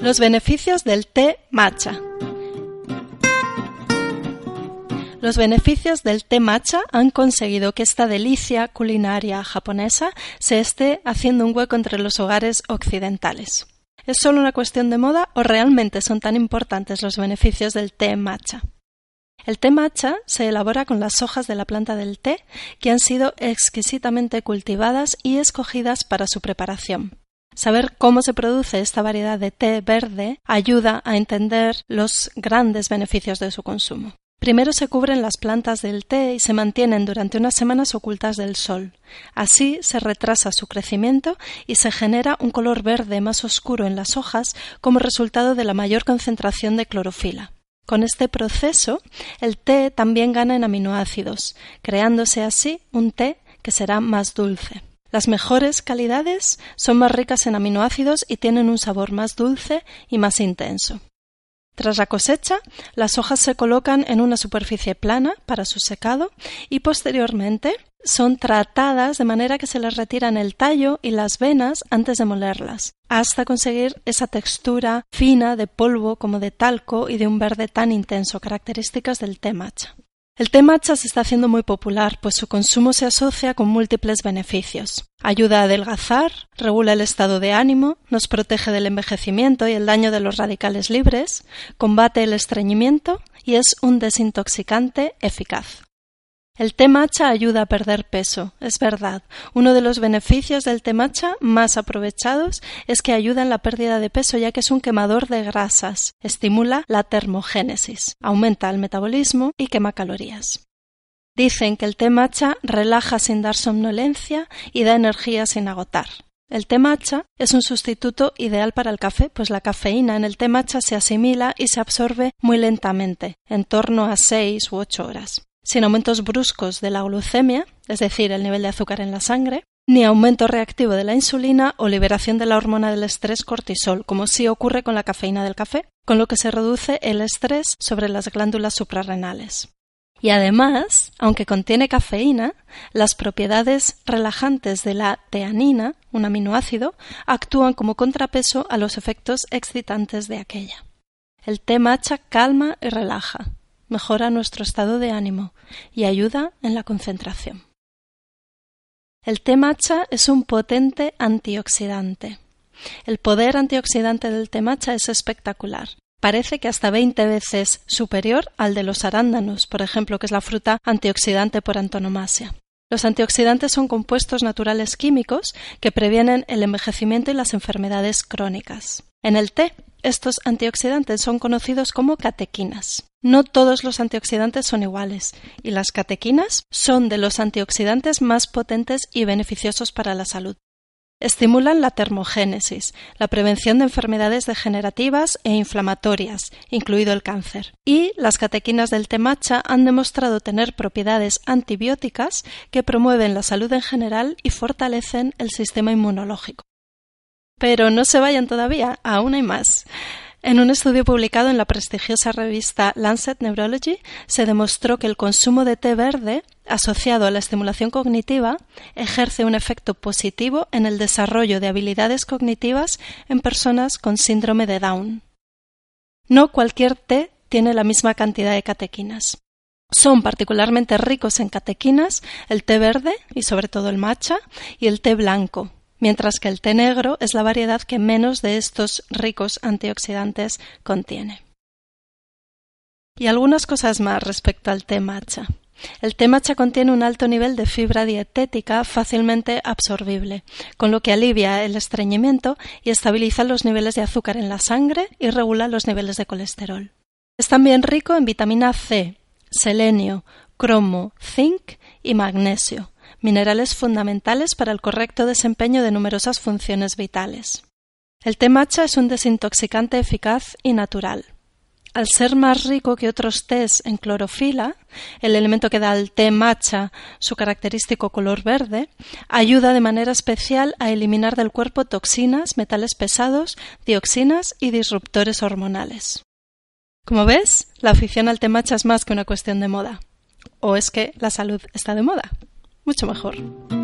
Los beneficios del té matcha. Los beneficios del té matcha han conseguido que esta delicia culinaria japonesa se esté haciendo un hueco entre los hogares occidentales. ¿Es solo una cuestión de moda o realmente son tan importantes los beneficios del té matcha? El té matcha se elabora con las hojas de la planta del té que han sido exquisitamente cultivadas y escogidas para su preparación. Saber cómo se produce esta variedad de té verde ayuda a entender los grandes beneficios de su consumo. Primero se cubren las plantas del té y se mantienen durante unas semanas ocultas del sol. Así se retrasa su crecimiento y se genera un color verde más oscuro en las hojas como resultado de la mayor concentración de clorofila. Con este proceso, el té también gana en aminoácidos, creándose así un té que será más dulce. Las mejores calidades son más ricas en aminoácidos y tienen un sabor más dulce y más intenso. Tras la cosecha, las hojas se colocan en una superficie plana para su secado y posteriormente son tratadas de manera que se les retiran el tallo y las venas antes de molerlas, hasta conseguir esa textura fina de polvo como de talco y de un verde tan intenso, características del té matcha. El té matcha se está haciendo muy popular, pues su consumo se asocia con múltiples beneficios. Ayuda a adelgazar, regula el estado de ánimo, nos protege del envejecimiento y el daño de los radicales libres, combate el estreñimiento y es un desintoxicante eficaz. El té matcha ayuda a perder peso, es verdad. Uno de los beneficios del té matcha más aprovechados es que ayuda en la pérdida de peso ya que es un quemador de grasas, estimula la termogénesis, aumenta el metabolismo y quema calorías. Dicen que el té matcha relaja sin dar somnolencia y da energía sin agotar. El té matcha es un sustituto ideal para el café, pues la cafeína en el té matcha se asimila y se absorbe muy lentamente, en torno a seis u ocho horas sin aumentos bruscos de la glucemia, es decir, el nivel de azúcar en la sangre, ni aumento reactivo de la insulina o liberación de la hormona del estrés cortisol, como sí ocurre con la cafeína del café, con lo que se reduce el estrés sobre las glándulas suprarrenales. Y además, aunque contiene cafeína, las propiedades relajantes de la teanina, un aminoácido, actúan como contrapeso a los efectos excitantes de aquella. El té matcha calma y relaja, mejora nuestro estado de ánimo y ayuda en la concentración. El té matcha es un potente antioxidante. El poder antioxidante del té matcha es espectacular. Parece que hasta 20 veces superior al de los arándanos, por ejemplo, que es la fruta antioxidante por antonomasia. Los antioxidantes son compuestos naturales químicos que previenen el envejecimiento y las enfermedades crónicas. En el té, estos antioxidantes son conocidos como catequinas. No todos los antioxidantes son iguales, y las catequinas son de los antioxidantes más potentes y beneficiosos para la salud. Estimulan la termogénesis, la prevención de enfermedades degenerativas e inflamatorias, incluido el cáncer. Y las catequinas del té matcha han demostrado tener propiedades antibióticas que promueven la salud en general y fortalecen el sistema inmunológico. Pero no se vayan todavía, aún hay más. En un estudio publicado en la prestigiosa revista Lancet Neurology se demostró que el consumo de té verde, asociado a la estimulación cognitiva, ejerce un efecto positivo en el desarrollo de habilidades cognitivas en personas con síndrome de Down. No cualquier té tiene la misma cantidad de catequinas. Son particularmente ricos en catequinas el té verde y sobre todo el matcha y el té blanco, mientras que el té negro es la variedad que menos de estos ricos antioxidantes contiene. Y algunas cosas más respecto al té matcha. El té matcha contiene un alto nivel de fibra dietética fácilmente absorbible, con lo que alivia el estreñimiento y estabiliza los niveles de azúcar en la sangre y regula los niveles de colesterol. Es también rico en vitamina C, selenio, cromo, zinc y magnesio, minerales fundamentales para el correcto desempeño de numerosas funciones vitales. El té matcha es un desintoxicante eficaz y natural. Al ser más rico que otros tés en clorofila, el elemento que da al té matcha su característico color verde, ayuda de manera especial a eliminar del cuerpo toxinas, metales pesados, dioxinas y disruptores hormonales. Como ves, la afición al té matcha es más que una cuestión de moda. ¿O es que la salud está de moda? Mucho mejor.